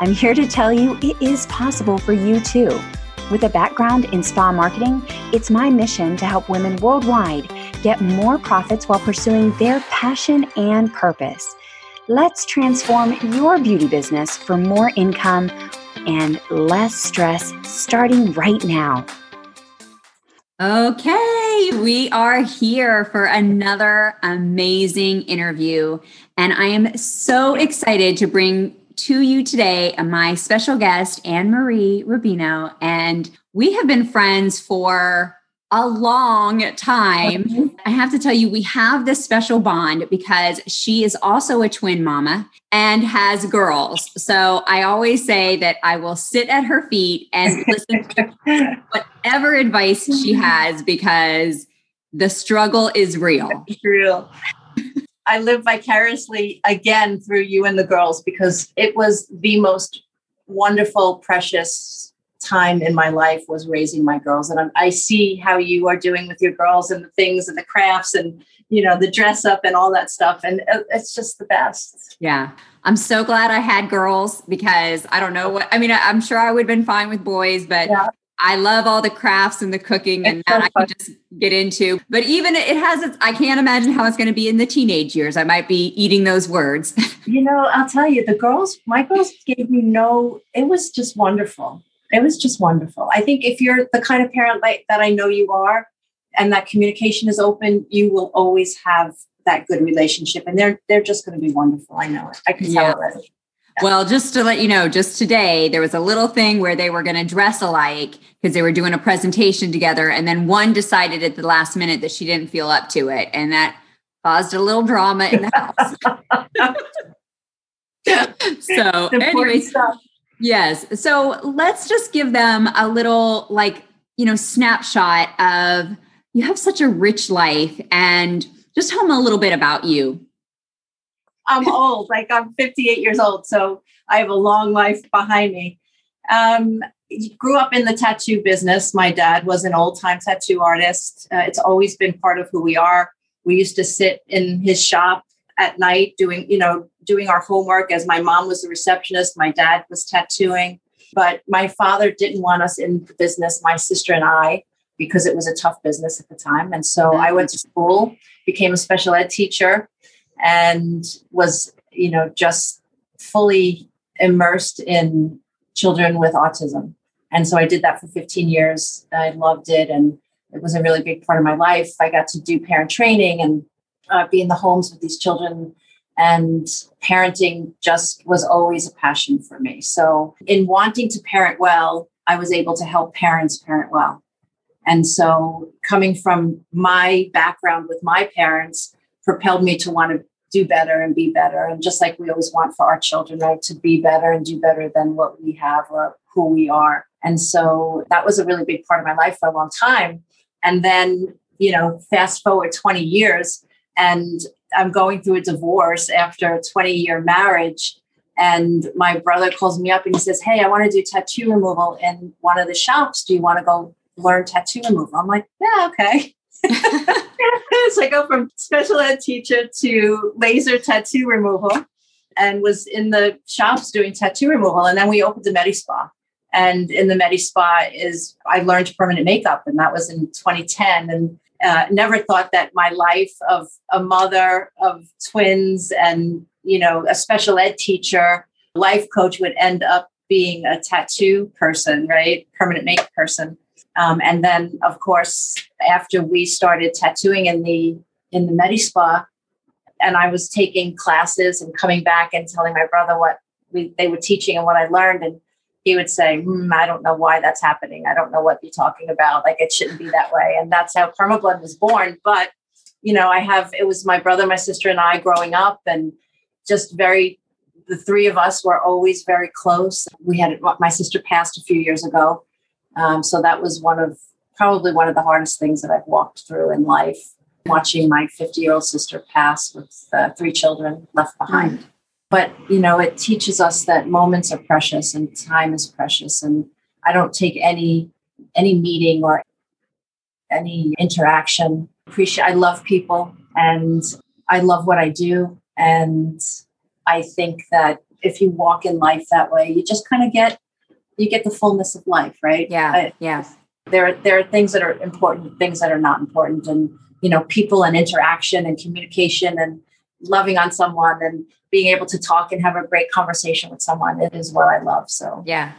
I'm here to tell you it is possible for you too. With a background in spa marketing, it's my mission to help women worldwide get more profits while pursuing their passion and purpose. Let's transform your beauty business for more income and less stress starting right now. Okay, we are here for another amazing interview. And I am so excited to bring to you today uh, my special guest, Anne Marie Rubino. And we have been friends for a long time. I have to tell you, we have this special bond because she is also a twin mama and has girls. So I always say that I will sit at her feet and listen to whatever advice she has because the struggle is real. It's real. I live vicariously again through you and the girls because it was the most wonderful, precious time in my life was raising my girls. And I see how you are doing with your girls and the things and the crafts and, you know, the dress up and all that stuff. And it's just the best. Yeah. I'm so glad I had girls because I don't know what, I mean, I'm sure I would have been fine with boys, but yeah. I love all the crafts and the cooking and that I can just get into. But even it has its, I can't imagine how it's going to be in the teenage years. I might be eating those words. you know, I'll tell you, the girls, my girls gave me no, it was just wonderful. It was just wonderful. I think if you're the kind of parent like that I know you are, and that communication is open, you will always have that good relationship. And they're they're just going to be wonderful. I know it. I can tell yeah. already. Well, just to let you know, just today there was a little thing where they were going to dress alike because they were doing a presentation together. And then one decided at the last minute that she didn't feel up to it. And that caused a little drama in the house. so, anyways, yes. So let's just give them a little, like, you know, snapshot of you have such a rich life and just tell them a little bit about you. I'm old, like I'm 58 years old, so I have a long life behind me. Um, grew up in the tattoo business. My dad was an old time tattoo artist. Uh, it's always been part of who we are. We used to sit in his shop at night doing, you know, doing our homework as my mom was the receptionist, my dad was tattooing. But my father didn't want us in the business, my sister and I, because it was a tough business at the time. And so I went to school, became a special ed teacher, and was, you know, just fully immersed in children with autism. And so I did that for 15 years. I loved it. And it was a really big part of my life. I got to do parent training and uh, be in the homes with these children. And parenting just was always a passion for me. So, in wanting to parent well, I was able to help parents parent well. And so, coming from my background with my parents, propelled me to want to do better and be better. And just like we always want for our children, right, to be better and do better than what we have or who we are. And so that was a really big part of my life for a long time. And then, you know, fast forward 20 years, and I'm going through a divorce after a 20 year marriage. And my brother calls me up and he says, Hey, I want to do tattoo removal in one of the shops. Do you want to go learn tattoo removal? I'm like, Yeah, okay. so I go from special ed teacher to laser tattoo removal and was in the shops doing tattoo removal. And then we opened the Medi Spa. And in the Medi Spa is I learned permanent makeup, and that was in 2010. And uh, never thought that my life of a mother of twins and you know a special ed teacher, life coach would end up being a tattoo person, right? Permanent makeup person. Um, and then, of course, after we started tattooing in the in the Medi Spa, and I was taking classes and coming back and telling my brother what we, they were teaching and what I learned, and he would say, hmm, "I don't know why that's happening. I don't know what you're talking about. Like it shouldn't be that way." And that's how Permablend was born. But you know, I have it was my brother, my sister, and I growing up, and just very the three of us were always very close. We had my sister passed a few years ago. Um, so that was one of probably one of the hardest things that I've walked through in life, watching my 50 year old sister pass with uh, three children left behind. Mm. But, you know, it teaches us that moments are precious and time is precious. And I don't take any any meeting or any interaction. Appreciate I love people and I love what I do. And I think that if you walk in life that way, you just kind of get you get the fullness of life, right? Yeah. I, yeah. There there are things that are important, things that are not important. And you know, people and interaction and communication and loving on someone and being able to talk and have a great conversation with someone it is what I love. So yeah.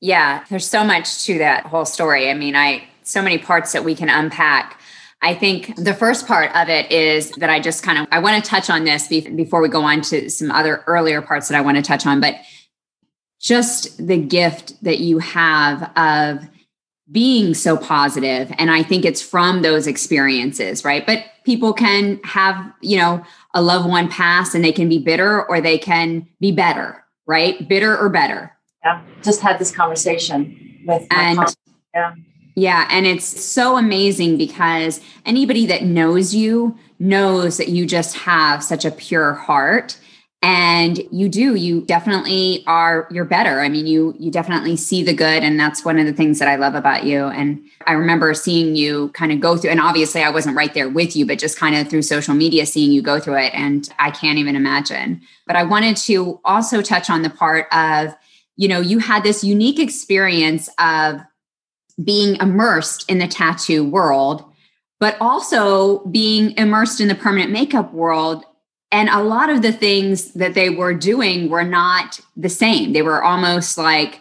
Yeah. There's so much to that whole story. I mean, I so many parts that we can unpack. I think the first part of it is that I just kind of I want to touch on this before we go on to some other earlier parts that I want to touch on, but just the gift that you have of being so positive and I think it's from those experiences, right? But people can have, you know, a loved one pass and they can be bitter or they can be better, right? Bitter or better. Yeah. Just had this conversation with and yeah yeah, and it's so amazing because anybody that knows you knows that you just have such a pure heart and you do you definitely are you're better i mean you you definitely see the good and that's one of the things that i love about you and i remember seeing you kind of go through and obviously i wasn't right there with you but just kind of through social media seeing you go through it and i can't even imagine but i wanted to also touch on the part of you know you had this unique experience of being immersed in the tattoo world, but also being immersed in the permanent makeup world. And a lot of the things that they were doing were not the same. They were almost like,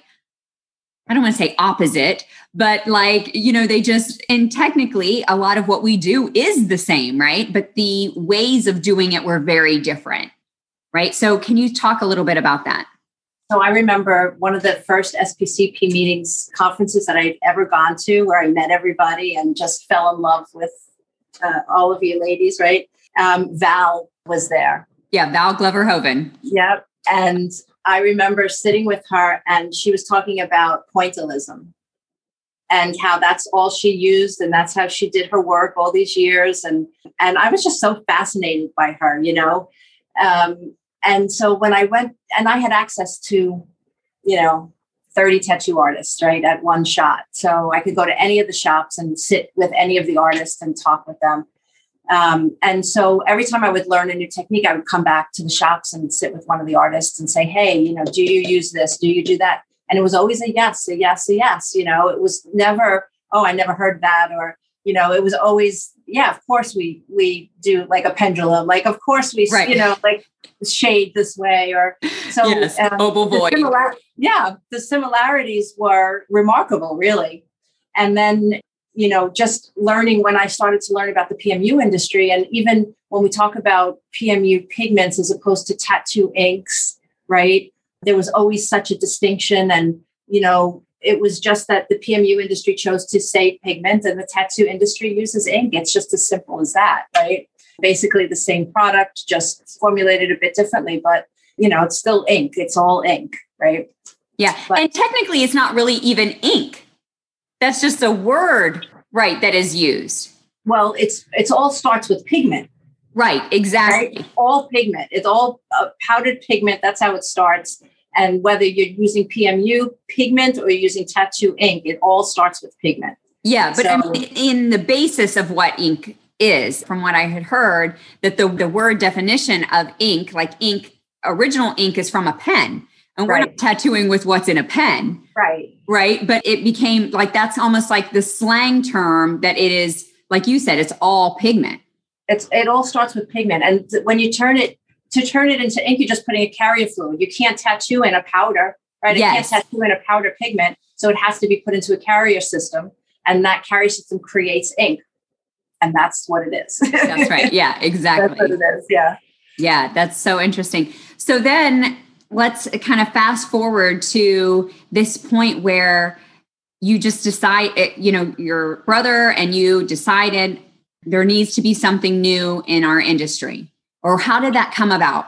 I don't want to say opposite, but like, you know, they just, and technically, a lot of what we do is the same, right? But the ways of doing it were very different, right? So, can you talk a little bit about that? So I remember one of the first SPCP meetings, conferences that I'd ever gone to, where I met everybody and just fell in love with uh, all of you ladies, right? Um, Val was there. Yeah, Val Glover Hoven. Yep. And I remember sitting with her and she was talking about pointillism and how that's all she used and that's how she did her work all these years. And and I was just so fascinated by her, you know. Um, and so when I went, and I had access to, you know, 30 tattoo artists, right, at one shot. So I could go to any of the shops and sit with any of the artists and talk with them. Um, and so every time I would learn a new technique, I would come back to the shops and sit with one of the artists and say, Hey, you know, do you use this? Do you do that? And it was always a yes, a yes, a yes. You know, it was never, oh, I never heard that, or you know it was always yeah of course we we do like a pendulum like of course we right. you know like shade this way or so yes, um, oval void similar, yeah the similarities were remarkable really and then you know just learning when i started to learn about the pmu industry and even when we talk about pmu pigments as opposed to tattoo inks right there was always such a distinction and you know it was just that the PMU industry chose to say pigment and the tattoo industry uses ink. It's just as simple as that, right? Basically the same product, just formulated a bit differently, but you know, it's still ink. It's all ink, right? Yeah. But, and technically it's not really even ink. That's just a word, right, that is used. Well, it's it's all starts with pigment. Right, exactly. Right? All pigment. It's all uh, powdered pigment. That's how it starts and whether you're using PMU pigment or you're using tattoo ink, it all starts with pigment. Yeah, but so, I mean, in the basis of what ink is, from what I had heard, that the, the word definition of ink, like ink, original ink is from a pen. And we're right. not tattooing with what's in a pen. Right. Right. But it became like that's almost like the slang term that it is, like you said, it's all pigment. It's it all starts with pigment. And when you turn it to turn it into ink, you're just putting a carrier fluid. You can't tattoo in a powder, right? Yes. can't tattoo in a powder pigment. So it has to be put into a carrier system. And that carrier system creates ink. And that's what it is. that's right. Yeah, exactly. that's what it is. Yeah. Yeah, that's so interesting. So then let's kind of fast forward to this point where you just decide, eh, you know, your brother and you decided there needs to be something new in our industry or how did that come about?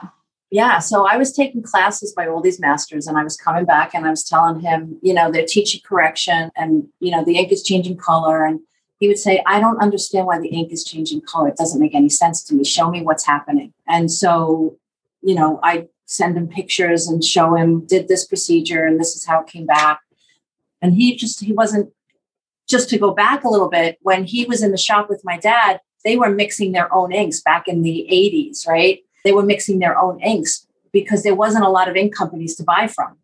yeah, so I was taking classes by all these masters, and I was coming back and I was telling him, you know, they're teaching correction, and you know, the ink is changing color, and he would say, I don't understand why the ink is changing color. It doesn't make any sense to me. Show me what's happening. And so, you know, I send him pictures and show him, did this procedure and this is how it came back. And he just, he wasn't, just to go back a little bit, when he was in the shop with my dad, they were mixing their own inks back in the 80s, right? They were mixing their own inks because there wasn't a lot of ink companies to buy from.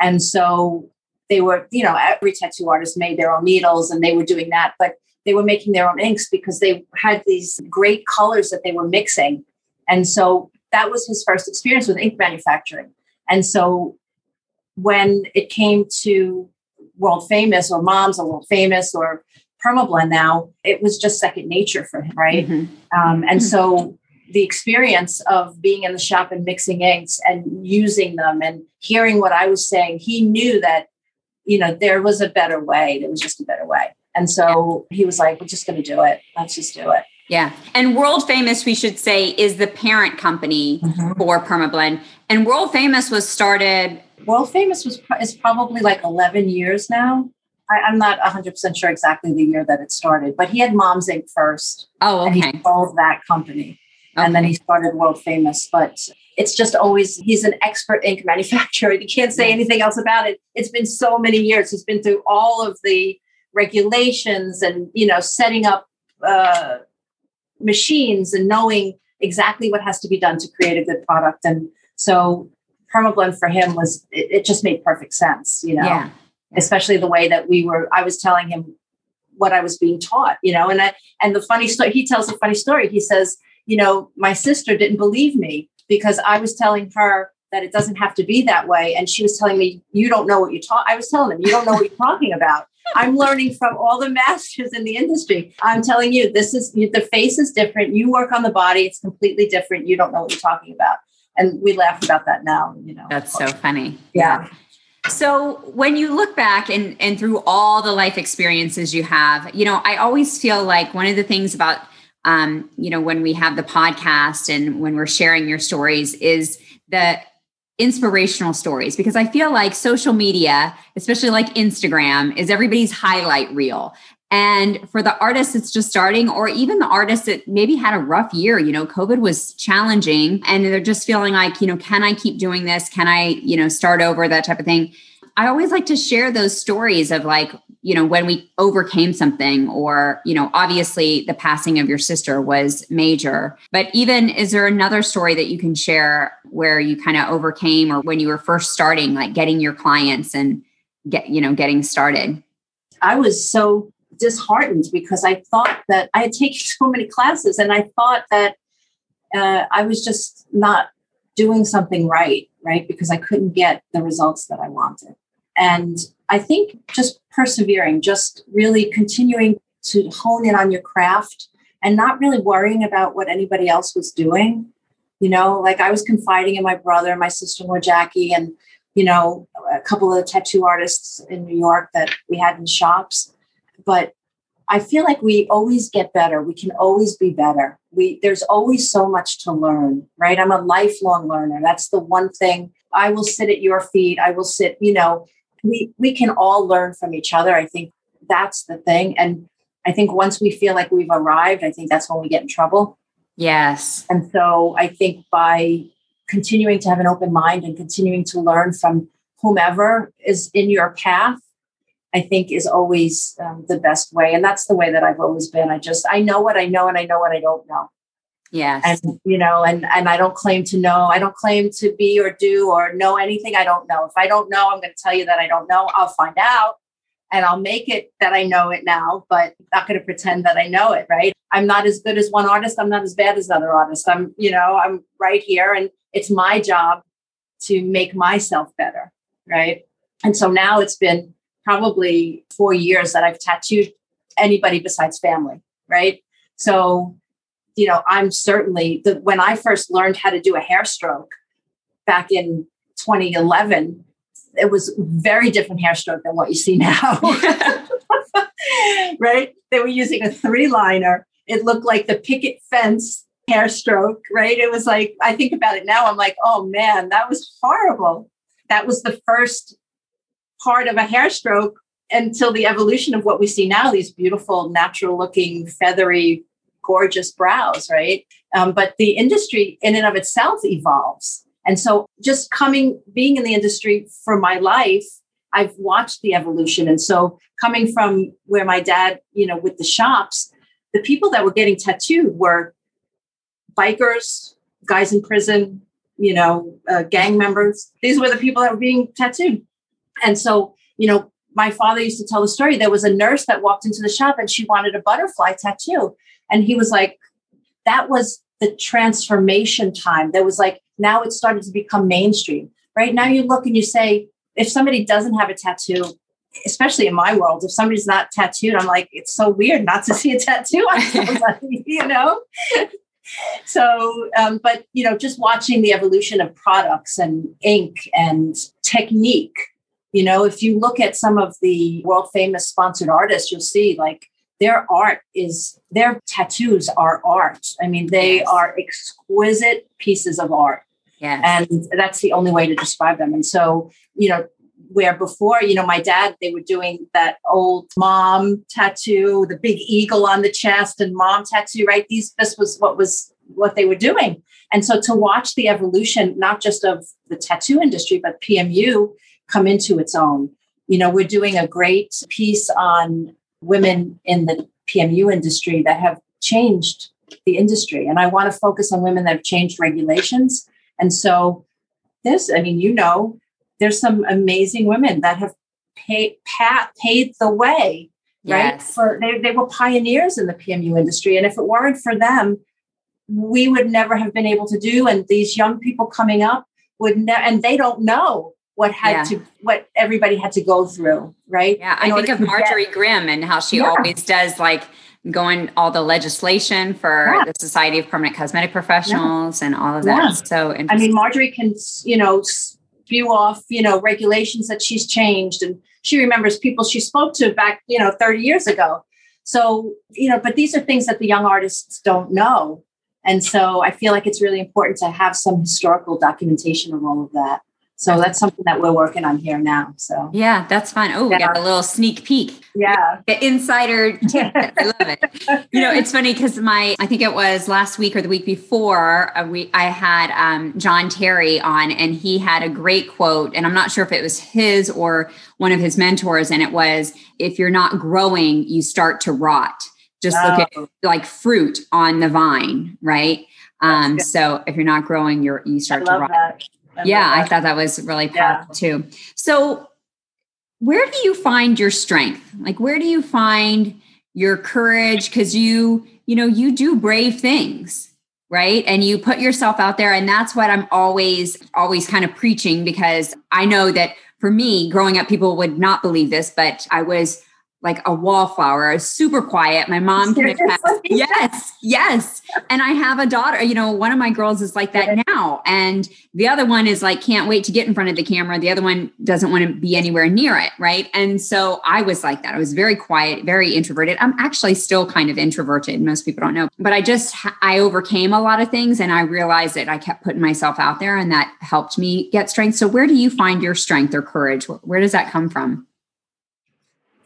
And so they were, you know, every tattoo artist made their own needles and they were doing that, but they were making their own inks because they had these great colors that they were mixing. And so that was his first experience with ink manufacturing. And so when it came to world famous or moms or world famous or permablend now, it was just second nature for him, right? Mm-hmm. Um, and mm-hmm. so the experience of being in the shop and mixing inks and using them and hearing what I was saying, he knew that, you know, there was a better way. There was just a better way. And so he was like, we're just going to do it. Let's just do it. Yeah. And World Famous, we should say, is the parent company mm-hmm. for Permablend. And World Famous was started. World Famous was is probably like 11 years now. I, am not 100% sure exactly the year that it started, but he had Mom's Ink first. Oh, okay. And he sold that company. Okay. And then he started World Famous. But it's just always, he's an expert ink manufacturer. You can't say anything else about it. It's been so many years. He's been through all of the regulations and, you know, setting up uh, machines and knowing exactly what has to be done to create a good product. And so permablend for him was, it, it just made perfect sense, you know, yeah. especially the way that we were, I was telling him what I was being taught, you know, and I, and the funny story, he tells a funny story. He says, you know, my sister didn't believe me because I was telling her that it doesn't have to be that way. And she was telling me, you don't know what you talk. I was telling him, you don't know what you're talking about. I'm learning from all the masters in the industry. I'm telling you, this is the face is different. You work on the body, it's completely different. You don't know what you're talking about. And we laugh about that now, you know. That's so funny. Yeah. So when you look back and and through all the life experiences you have, you know, I always feel like one of the things about um, you know, when we have the podcast and when we're sharing your stories is that inspirational stories because I feel like social media, especially like Instagram, is everybody's highlight reel. And for the artists that's just starting, or even the artists that maybe had a rough year, you know, COVID was challenging and they're just feeling like, you know, can I keep doing this? Can I, you know, start over, that type of thing. I always like to share those stories of like, you know, when we overcame something, or, you know, obviously the passing of your sister was major. But even is there another story that you can share where you kind of overcame or when you were first starting, like getting your clients and get, you know, getting started? I was so disheartened because I thought that I had taken so many classes and I thought that uh, I was just not doing something right, right? Because I couldn't get the results that I wanted. And I think just persevering, just really continuing to hone in on your craft and not really worrying about what anybody else was doing. You know, like I was confiding in my brother, my sister in law, Jackie, and, you know, a couple of tattoo artists in New York that we had in shops. But I feel like we always get better. We can always be better. We there's always so much to learn, right? I'm a lifelong learner. That's the one thing I will sit at your feet. I will sit, you know, we we can all learn from each other. I think that's the thing. And I think once we feel like we've arrived, I think that's when we get in trouble. Yes. And so I think by continuing to have an open mind and continuing to learn from whomever is in your path, I think is always um, the best way. And that's the way that I've always been. I just, I know what I know and I know what I don't know. Yes. And you know, and and I don't claim to know. I don't claim to be or do or know anything I don't know. If I don't know, I'm going to tell you that I don't know. I'll find out and I'll make it that I know it now, but I'm not going to pretend that I know it, right? I'm not as good as one artist, I'm not as bad as another artist. I'm, you know, I'm right here and it's my job to make myself better, right? And so now it's been probably 4 years that I've tattooed anybody besides family, right? So you know, I'm certainly the when I first learned how to do a hair stroke back in 2011, it was very different hair stroke than what you see now. right? They were using a three liner. It looked like the picket fence hair stroke, right? It was like, I think about it now, I'm like, oh man, that was horrible. That was the first part of a hair stroke until the evolution of what we see now these beautiful, natural looking, feathery, gorgeous brows, right? Um, but the industry in and of itself evolves. And so just coming, being in the industry for my life, I've watched the evolution. And so coming from where my dad, you know, with the shops, the people that were getting tattooed were bikers, guys in prison, you know, uh, gang members. These were the people that were being tattooed. And so, you know, my father used to tell the story. There was a nurse that walked into the shop and she wanted a butterfly tattoo. And he was like, that was the transformation time. That was like, now it started to become mainstream. Right now, you look and you say, if somebody doesn't have a tattoo, especially in my world, if somebody's not tattooed, I'm like, it's so weird not to see a tattoo on somebody, you know? so, um, but, you know, just watching the evolution of products and ink and technique, you know, if you look at some of the world famous sponsored artists, you'll see like their art is, their tattoos are art. I mean, they yes. are exquisite pieces of art. Yeah. And that's the only way to describe them. And so, you know, where before, you know, my dad, they were doing that old mom tattoo, the big eagle on the chest and mom tattoo, right? These, this was what was what they were doing. And so to watch the evolution, not just of the tattoo industry, but PMU come into its own. You know, we're doing a great piece on women in the PMU industry that have changed the industry. And I want to focus on women that have changed regulations. And so this, I mean, you know, there's some amazing women that have paid paved the way, right? Yes. For they, they were pioneers in the PMU industry. And if it weren't for them, we would never have been able to do. And these young people coming up would never, and they don't know what had yeah. to what everybody had to go through right? Yeah i think of marjorie get, grimm and how she yeah. always does like going all the legislation for yeah. the society of permanent cosmetic professionals and all of that. So i mean marjorie can you know spew off you know regulations that she's changed and she remembers people she spoke to back you know 30 years ago. So you know but these are things that the young artists don't know. And so i feel like it's really important to have some historical documentation of all of that so that's something that we're working on here now. So yeah, that's fun. Oh, we got a little sneak peek. Yeah, the insider. tip. I love it. You know, it's funny because my I think it was last week or the week before uh, we I had um, John Terry on, and he had a great quote, and I'm not sure if it was his or one of his mentors, and it was, "If you're not growing, you start to rot." Just oh. look at oh. like fruit on the vine, right? Um, so if you're not growing, you're you start to rot. That yeah, I thought that was really powerful yeah. too. So, where do you find your strength? Like, where do you find your courage? Because you, you know, you do brave things, right? And you put yourself out there. And that's what I'm always, always kind of preaching because I know that for me, growing up, people would not believe this, but I was like a wallflower, super quiet. My mom can attest. Yes, yes. And I have a daughter, you know, one of my girls is like that now. And the other one is like, can't wait to get in front of the camera. The other one doesn't want to be anywhere near it. Right. And so I was like that. I was very quiet, very introverted. I'm actually still kind of introverted. Most people don't know, but I just, I overcame a lot of things and I realized that I kept putting myself out there and that helped me get strength. So where do you find your strength or courage? Where does that come from?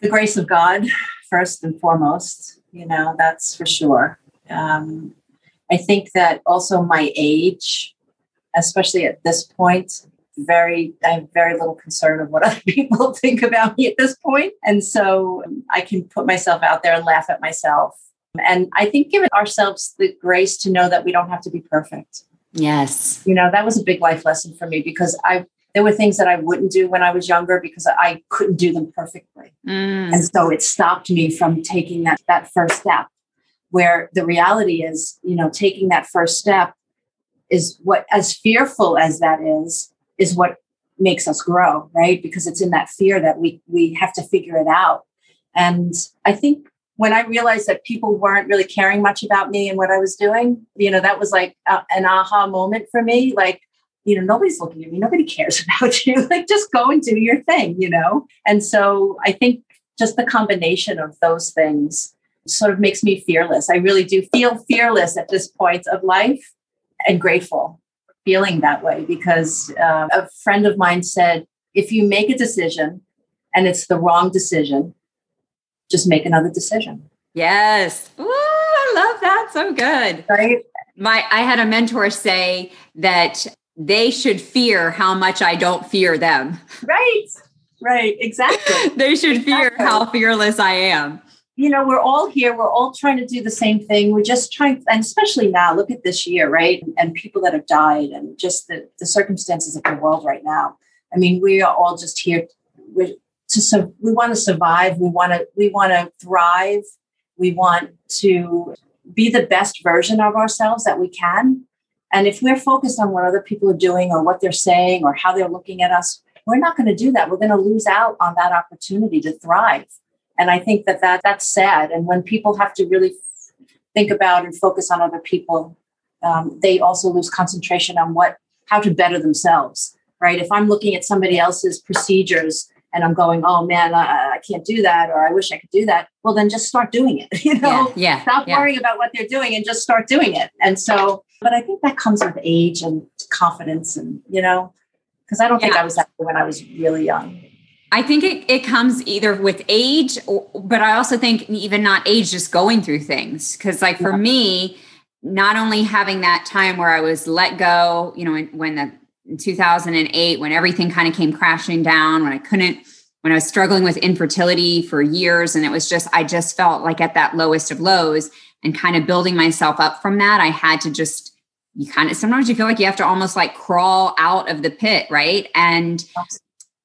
The grace of God, first and foremost, you know, that's for sure. Um, I think that also my age, especially at this point, very I have very little concern of what other people think about me at this point. And so I can put myself out there and laugh at myself. And I think giving ourselves the grace to know that we don't have to be perfect. Yes. You know, that was a big life lesson for me because I there were things that I wouldn't do when I was younger because I couldn't do them perfectly. Mm. And so it stopped me from taking that, that first step. Where the reality is, you know, taking that first step is what, as fearful as that is, is what makes us grow, right? Because it's in that fear that we we have to figure it out. And I think when I realized that people weren't really caring much about me and what I was doing, you know, that was like a, an aha moment for me. Like, you know, nobody's looking at me, nobody cares about you. like, just go and do your thing, you know? And so I think just the combination of those things sort of makes me fearless. I really do feel fearless at this point of life and grateful feeling that way because uh, a friend of mine said, if you make a decision and it's the wrong decision, just make another decision. Yes. Ooh, I love that. So good. Right. My I had a mentor say that they should fear how much I don't fear them. Right. Right. Exactly. they should exactly. fear how fearless I am. You know, we're all here. We're all trying to do the same thing. We're just trying, and especially now, look at this year, right? And people that have died and just the, the circumstances of the world right now. I mean, we are all just here. We're, to so we want to survive. We want to we want to thrive. We want to be the best version of ourselves that we can. And if we're focused on what other people are doing or what they're saying or how they're looking at us, we're not going to do that. We're going to lose out on that opportunity to thrive. And I think that, that that's sad. And when people have to really think about and focus on other people, um, they also lose concentration on what how to better themselves. Right? If I'm looking at somebody else's procedures and I'm going, oh man, I, I, can't do that, or I wish I could do that. Well, then just start doing it. You know, yeah, yeah stop yeah. worrying about what they're doing and just start doing it. And so, but I think that comes with age and confidence, and you know, because I don't yeah. think I was that when I was really young. I think it, it comes either with age, or, but I also think even not age, just going through things. Because, like for me, not only having that time where I was let go, you know, when, when the in 2008 when everything kind of came crashing down when i couldn't when i was struggling with infertility for years and it was just i just felt like at that lowest of lows and kind of building myself up from that i had to just you kind of sometimes you feel like you have to almost like crawl out of the pit right? And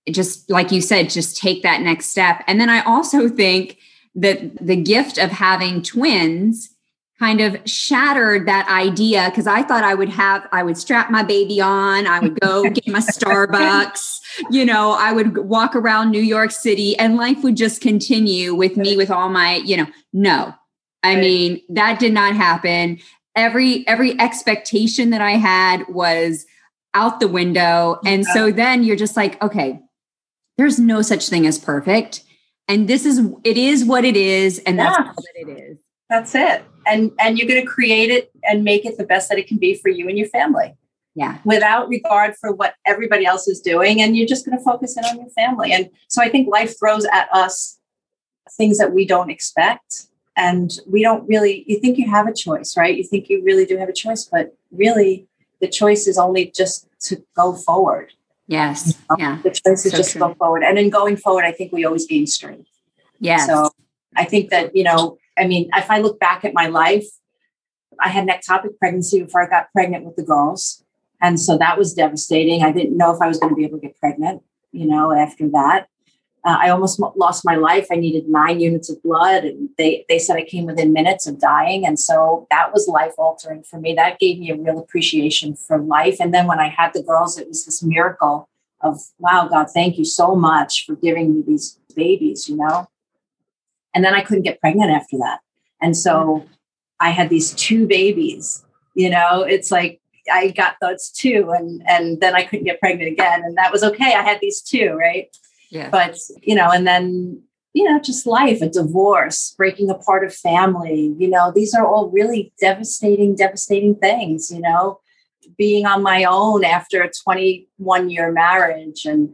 just like you said just take that next step. And then i also think that the gift of having twins kind of shattered that idea because I thought I would have, I would strap my baby on, I would go get my Starbucks, you know, I would walk around New York City and life would just continue with me with all my, you know, no. I mean, that did not happen. Every every expectation that I had was out the window. And so then you're just like, okay, there's no such thing as perfect. And this is it is what it is, and that's all that it is. That's it. And and you're going to create it and make it the best that it can be for you and your family. Yeah. Without regard for what everybody else is doing and you're just going to focus in on your family. And so I think life throws at us things that we don't expect and we don't really you think you have a choice, right? You think you really do have a choice, but really the choice is only just to go forward. Yes. You know? Yeah. The choice is so just true. go forward. And in going forward, I think we always gain strength. Yeah. So I think that, you know, I mean, if I look back at my life, I had an ectopic pregnancy before I got pregnant with the girls. And so that was devastating. I didn't know if I was going to be able to get pregnant, you know, after that. Uh, I almost lost my life. I needed nine units of blood, and they, they said I came within minutes of dying. And so that was life altering for me. That gave me a real appreciation for life. And then when I had the girls, it was this miracle of, wow, God, thank you so much for giving me these babies, you know? And then I couldn't get pregnant after that. And so I had these two babies, you know, it's like I got those two and and then I couldn't get pregnant again. And that was okay. I had these two, right? Yeah. But, you know, and then, you know, just life, a divorce, breaking apart of family, you know, these are all really devastating, devastating things, you know, being on my own after a 21 year marriage and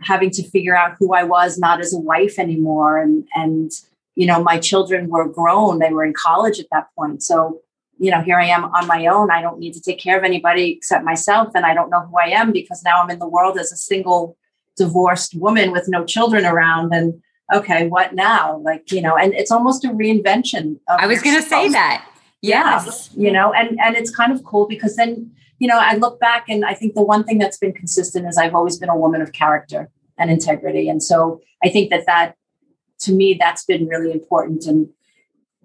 having to figure out who I was not as a wife anymore and and you know, my children were grown, they were in college at that point. So, you know, here I am on my own. I don't need to take care of anybody except myself. And I don't know who I am because now I'm in the world as a single divorced woman with no children around. And okay, what now? Like, you know, and it's almost a reinvention. I was going to say that. Yes. Yeah, you know, and, and it's kind of cool because then, you know, I look back and I think the one thing that's been consistent is I've always been a woman of character and integrity. And so I think that that to me, that's been really important. And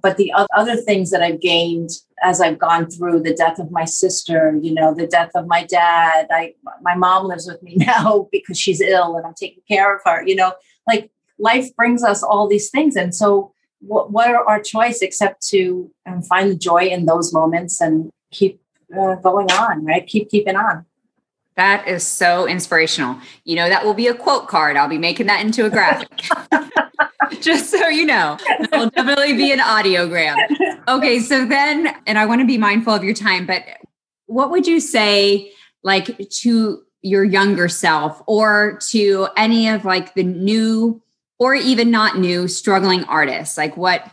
but the other things that I've gained as I've gone through the death of my sister, you know, the death of my dad. I my mom lives with me now because she's ill and I'm taking care of her. You know, like life brings us all these things, and so what, what are our choice except to um, find the joy in those moments and keep uh, going on, right? Keep keeping on. That is so inspirational. You know, that will be a quote card. I'll be making that into a graphic. Just so you know, it'll definitely be an audiogram. Okay, so then, and I want to be mindful of your time, but what would you say, like, to your younger self or to any of like the new or even not new struggling artists? Like, what?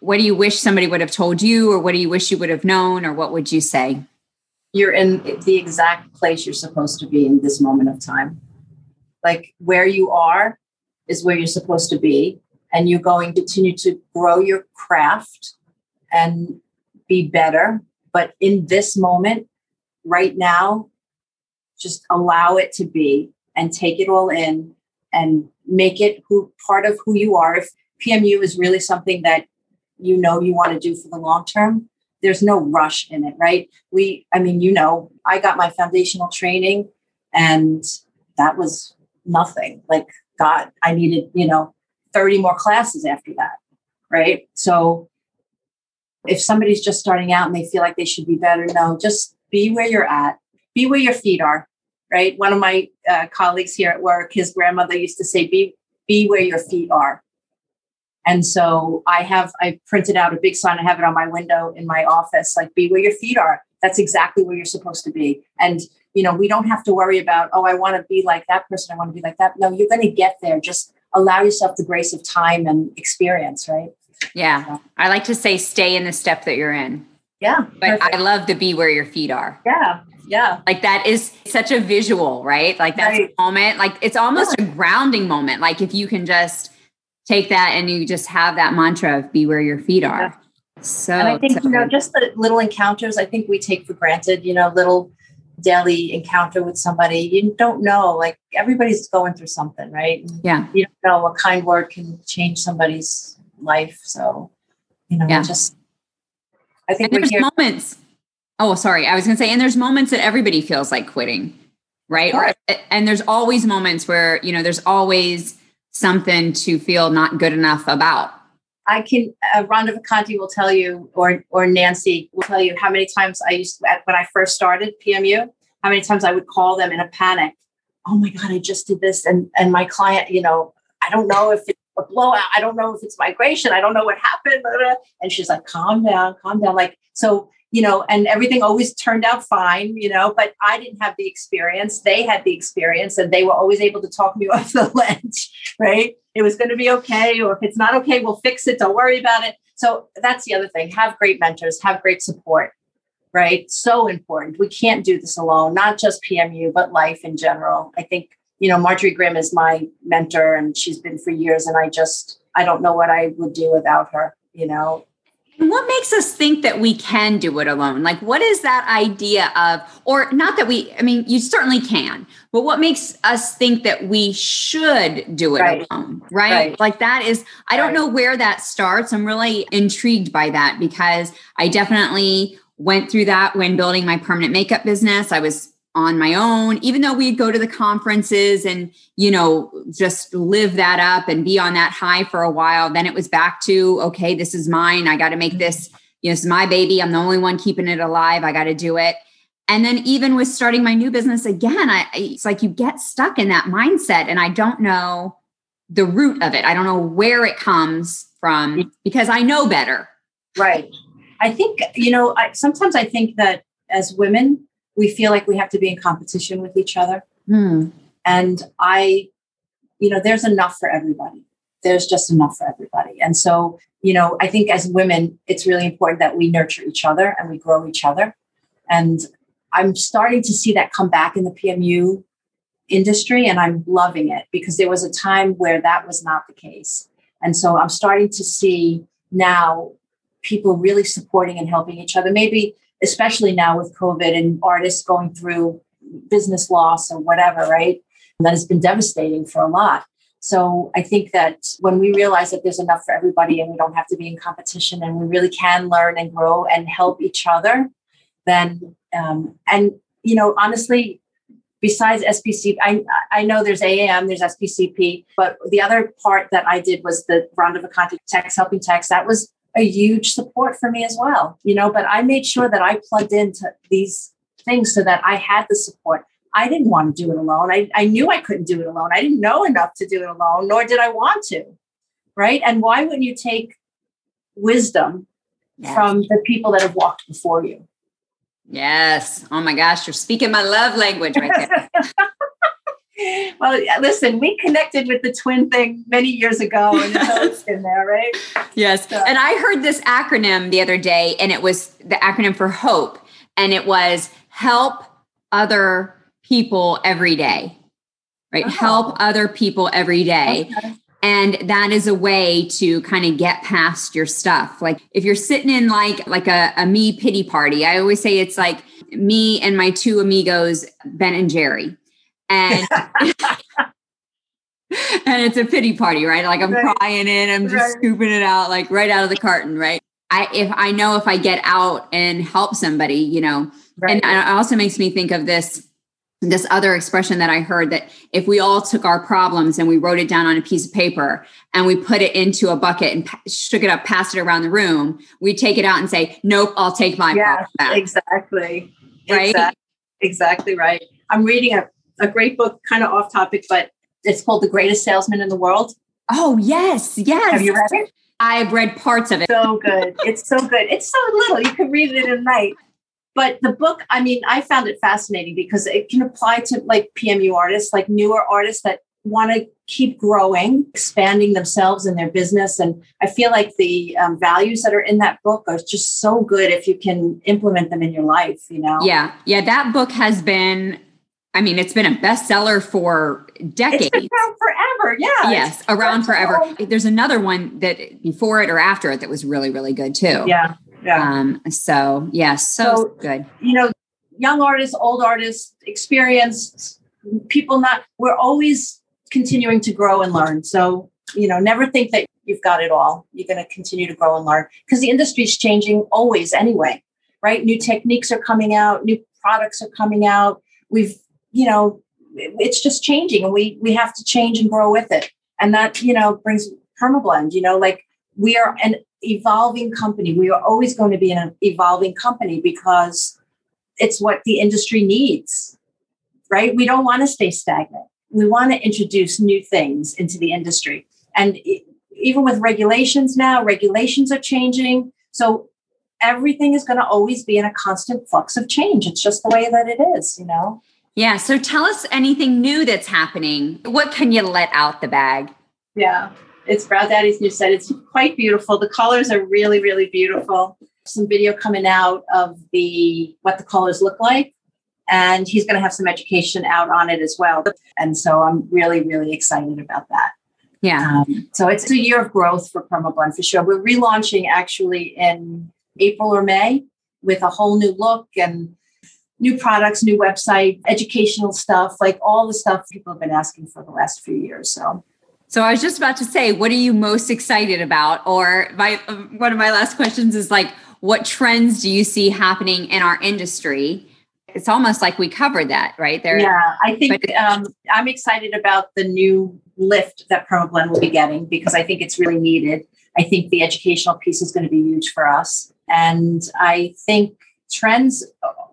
What do you wish somebody would have told you, or what do you wish you would have known, or what would you say? You're in the exact place you're supposed to be in this moment of time. Like where you are is where you're supposed to be and you're going to continue to grow your craft and be better. But in this moment, right now, just allow it to be and take it all in and make it who part of who you are. If PMU is really something that you know you want to do for the long term, there's no rush in it, right? We, I mean, you know, I got my foundational training and that was nothing. Like, God, I needed, you know, 30 more classes after that. Right. So if somebody's just starting out and they feel like they should be better, no, just be where you're at, be where your feet are. Right. One of my uh, colleagues here at work, his grandmother used to say, be, be where your feet are. And so I have, I printed out a big sign. I have it on my window in my office, like, be where your feet are. That's exactly where you're supposed to be. And, you know, we don't have to worry about, oh, I want to be like that person. I want to be like that. No, you're going to get there. Just allow yourself the grace of time and experience, right? Yeah. I like to say stay in the step that you're in. Yeah. But perfect. I love to be where your feet are. Yeah. Yeah. Like that is such a visual, right? Like that's right. a moment. Like it's almost yeah. a grounding moment. Like if you can just take that and you just have that mantra of be where your feet are. Yeah. So and I think, so you know, just the little encounters I think we take for granted, you know, little daily encounter with somebody, you don't know, like everybody's going through something, right? Yeah. You don't know a kind word can change somebody's life. So, you know, yeah. just I think there's here- moments. Oh, sorry. I was gonna say, and there's moments that everybody feels like quitting, right? Or and there's always moments where, you know, there's always something to feel not good enough about. I can, uh, Rhonda Vacanti will tell you, or or Nancy will tell you how many times I used to, when I first started PMU, how many times I would call them in a panic. Oh my God, I just did this, and and my client, you know, I don't know if it's a blowout, I don't know if it's migration, I don't know what happened, and she's like, calm down, calm down, like so. You know, and everything always turned out fine, you know, but I didn't have the experience. They had the experience and they were always able to talk me off the ledge, right? it was going to be okay, or if it's not okay, we'll fix it. Don't worry about it. So that's the other thing. Have great mentors, have great support, right? So important. We can't do this alone, not just PMU, but life in general. I think, you know, Marjorie Grimm is my mentor and she's been for years. And I just, I don't know what I would do without her, you know, what makes us think that we can do it alone? Like, what is that idea of, or not that we, I mean, you certainly can, but what makes us think that we should do it right. alone? Right? right? Like, that is, I don't right. know where that starts. I'm really intrigued by that because I definitely went through that when building my permanent makeup business. I was on my own even though we'd go to the conferences and you know just live that up and be on that high for a while then it was back to okay this is mine. I got to make this you know this is my baby. I'm the only one keeping it alive. I got to do it. And then even with starting my new business again I, it's like you get stuck in that mindset and i don't know the root of it. I don't know where it comes from because i know better. Right. I think you know I, sometimes i think that as women we feel like we have to be in competition with each other. Hmm. And I, you know, there's enough for everybody. There's just enough for everybody. And so, you know, I think as women, it's really important that we nurture each other and we grow each other. And I'm starting to see that come back in the PMU industry, and I'm loving it because there was a time where that was not the case. And so I'm starting to see now people really supporting and helping each other. Maybe especially now with COVID and artists going through business loss or whatever, right? That has been devastating for a lot. So I think that when we realize that there's enough for everybody and we don't have to be in competition and we really can learn and grow and help each other, then um, and you know honestly, besides SPC, I I know there's AAM, there's SPCP, but the other part that I did was the Rhonda Vacanti Techs Helping Techs. That was a huge support for me as well, you know, but I made sure that I plugged into these things so that I had the support. I didn't want to do it alone. I, I knew I couldn't do it alone. I didn't know enough to do it alone, nor did I want to. right? And why wouldn't you take wisdom yes. from the people that have walked before you? Yes. Oh my gosh, you're speaking my love language right there. well, listen, we connected with the twin thing many years ago, and it's always been there, right? Yes. So. And I heard this acronym the other day, and it was the acronym for HOPE, and it was help other people every day, right? Oh. Help other people every day. Okay. And that is a way to kind of get past your stuff. Like if you're sitting in like like a, a me pity party, I always say it's like me and my two amigos, Ben and Jerry and and it's a pity party, right? Like I'm right. crying in, I'm just right. scooping it out, like right out of the carton, right? I if I know if I get out and help somebody, you know, right. and it also makes me think of this this other expression that I heard that if we all took our problems and we wrote it down on a piece of paper and we put it into a bucket and shook it up, passed it around the room, we take it out and say, "Nope, I'll take my yeah, exactly, right, exactly, exactly right." I'm reading a a great book, kind of off topic, but it's called The Greatest Salesman in the World. Oh, yes, yes. Have you read it? I've read parts of it. So good. It's so good. It's so little. You can read it in night. But the book, I mean, I found it fascinating because it can apply to like PMU artists, like newer artists that want to keep growing, expanding themselves and their business. And I feel like the um, values that are in that book are just so good if you can implement them in your life, you know? Yeah. Yeah. That book has been I mean, it's been a bestseller for decades. around forever. Yeah. Yes, around forever. There's another one that before it or after it that was really, really good too. Yeah. Yeah. Um, so yeah, so, so good. You know, young artists, old artists, experienced people not we're always continuing to grow and learn. So, you know, never think that you've got it all. You're going to continue to grow and learn because the industry is changing always anyway, right? New techniques are coming out, new products are coming out. We've you know, it's just changing and we we have to change and grow with it. And that, you know, brings permablend, you know, like we are an evolving company. We are always going to be an evolving company because it's what the industry needs. Right? We don't want to stay stagnant. We want to introduce new things into the industry. And even with regulations now, regulations are changing. So everything is going to always be in a constant flux of change. It's just the way that it is, you know? Yeah. So tell us anything new that's happening. What can you let out the bag? Yeah. It's Brow Daddy's new set. It's quite beautiful. The colors are really, really beautiful. Some video coming out of the what the colors look like. And he's going to have some education out on it as well. And so I'm really, really excited about that. Yeah. Um, so it's a year of growth for Permablend for sure. We're relaunching actually in April or May with a whole new look and new products, new website, educational stuff, like all the stuff people have been asking for the last few years. So so I was just about to say, what are you most excited about? Or my one of my last questions is like, what trends do you see happening in our industry? It's almost like we covered that, right? There. Yeah, I think um, I'm excited about the new lift that Permablend will be getting because I think it's really needed. I think the educational piece is going to be huge for us, and I think trends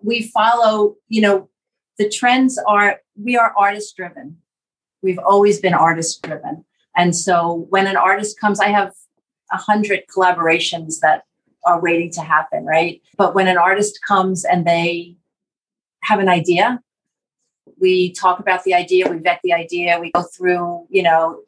we follow you know the trends are we are artist driven we've always been artist driven and so when an artist comes i have a hundred collaborations that are waiting to happen right? But when an artist comes and they have an idea we talk about the idea we vet the idea we go through you know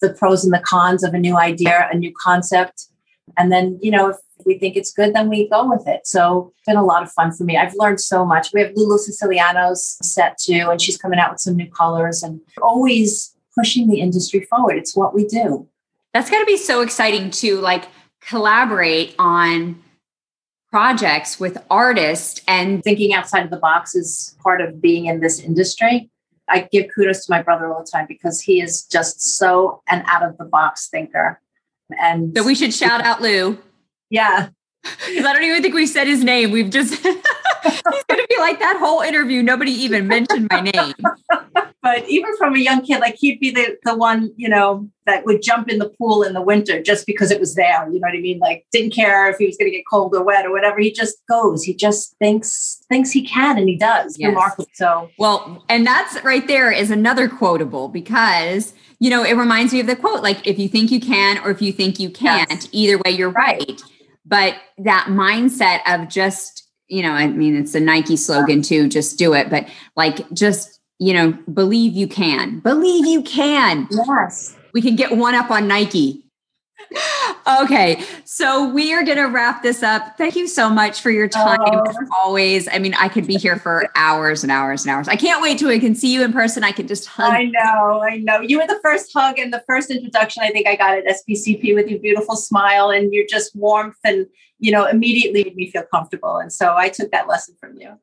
the pros and the cons of a new idea a new concept. And then you know if we think it's good, then we go with it. So it's been a lot of fun for me. I've learned so much. We have Lulu Siciliano's set too, and she's coming out with some new colors and always pushing the industry forward. It's what we do. That's got to be so exciting to like collaborate on projects with artists and thinking outside of the box is part of being in this industry. I give kudos to my brother all the time because he is just so an out of the box thinker. And so we should shout out Lou. Yeah. Because I don't even think we said his name. We've just he's gonna be like that whole interview, nobody even mentioned my name. but even from a young kid, like he'd be the, the one, you know, that would jump in the pool in the winter just because it was there. You know what I mean? Like didn't care if he was going to get cold or wet or whatever. He just goes. He just thinks thinks he can and he does. Yes. Remarkable. So well, and that's right there is another quotable because you know it reminds me of the quote like if you think you can or if you think you can't, yes. either way you're right. But that mindset of just you know, I mean, it's a Nike slogan too, just do it. But like, just you know, believe you can. Believe you can. Yes. We can get one up on Nike. Okay, so we are going to wrap this up. Thank you so much for your time. Oh. Always, I mean, I could be here for hours and hours and hours. I can't wait till I can see you in person. I can just hug. I know, I know. You were the first hug and the first introduction I think I got at SPCP with your beautiful smile and your just warmth and you know immediately made me feel comfortable. And so I took that lesson from you.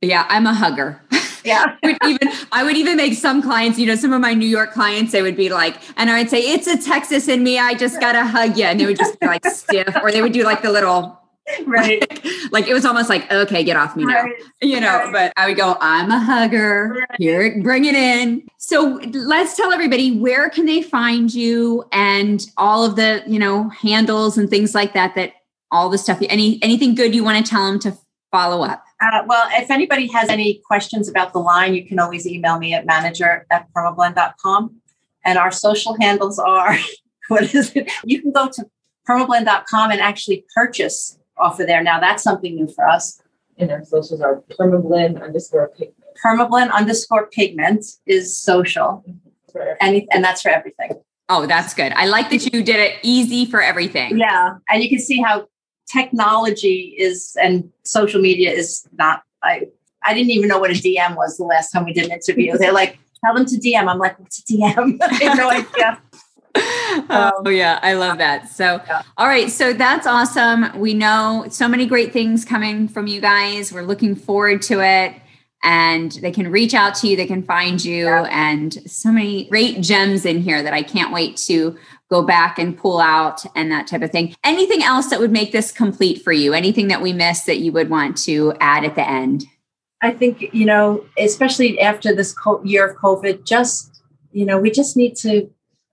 Yeah, I'm a hugger. Yeah. I would even I would even make some clients, you know, some of my New York clients, they would be like, and I would say, it's a Texas in me. I just gotta hug you. And they would just be like stiff, or they would do like the little right. Like, like, it was almost like, okay, get off me now. Right. You know, right. but I would go, I'm a hugger. Right. Here, bring it in. So let's tell everybody where can they find you and all of the, you know, handles and things like that, that all the stuff, any anything good you want to tell them to follow up? Uh, well, if anybody has any questions about the line, you can always email me at manager at permablend.com. And our social handles are what is it? You can go to permablend.com and actually purchase off of there. Now, that's something new for us. And our socials are permablend underscore pigment. Permablend underscore pigment is social. And, and that's for everything. Oh, that's good. I like that you did it easy for everything. Yeah. And you can see how technology is and social media is not I I didn't even know what a DM was the last time we did an interview. They're like, tell them to DM. I'm like, what's a DM? I have no idea. oh um, yeah, I love that. So, yeah. all right, so that's awesome. We know so many great things coming from you guys. We're looking forward to it. And they can reach out to you, they can find you, yeah. and so many great gems in here that I can't wait to go back and pull out and that type of thing. Anything else that would make this complete for you? Anything that we missed that you would want to add at the end? I think, you know, especially after this year of COVID, just, you know, we just need to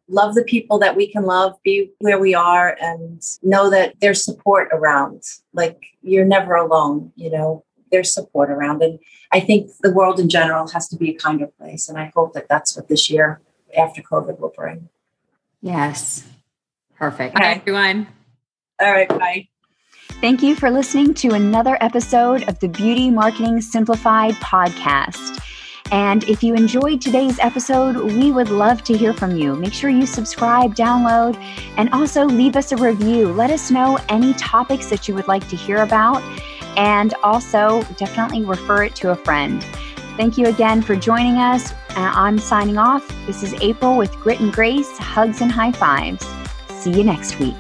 love the people that we can love, be where we are, and know that there's support around. Like, you're never alone, you know, there's support around. And I think the world in general has to be a kinder place. And I hope that that's what this year after COVID will bring. Yes. Perfect. Okay. Bye, everyone. All right. Bye. Thank you for listening to another episode of the Beauty Marketing Simplified podcast. And if you enjoyed today's episode, we would love to hear from you. Make sure you subscribe, download, and also leave us a review. Let us know any topics that you would like to hear about. And also, definitely refer it to a friend. Thank you again for joining us. Uh, I'm signing off. This is April with Grit and Grace, hugs and high fives. See you next week.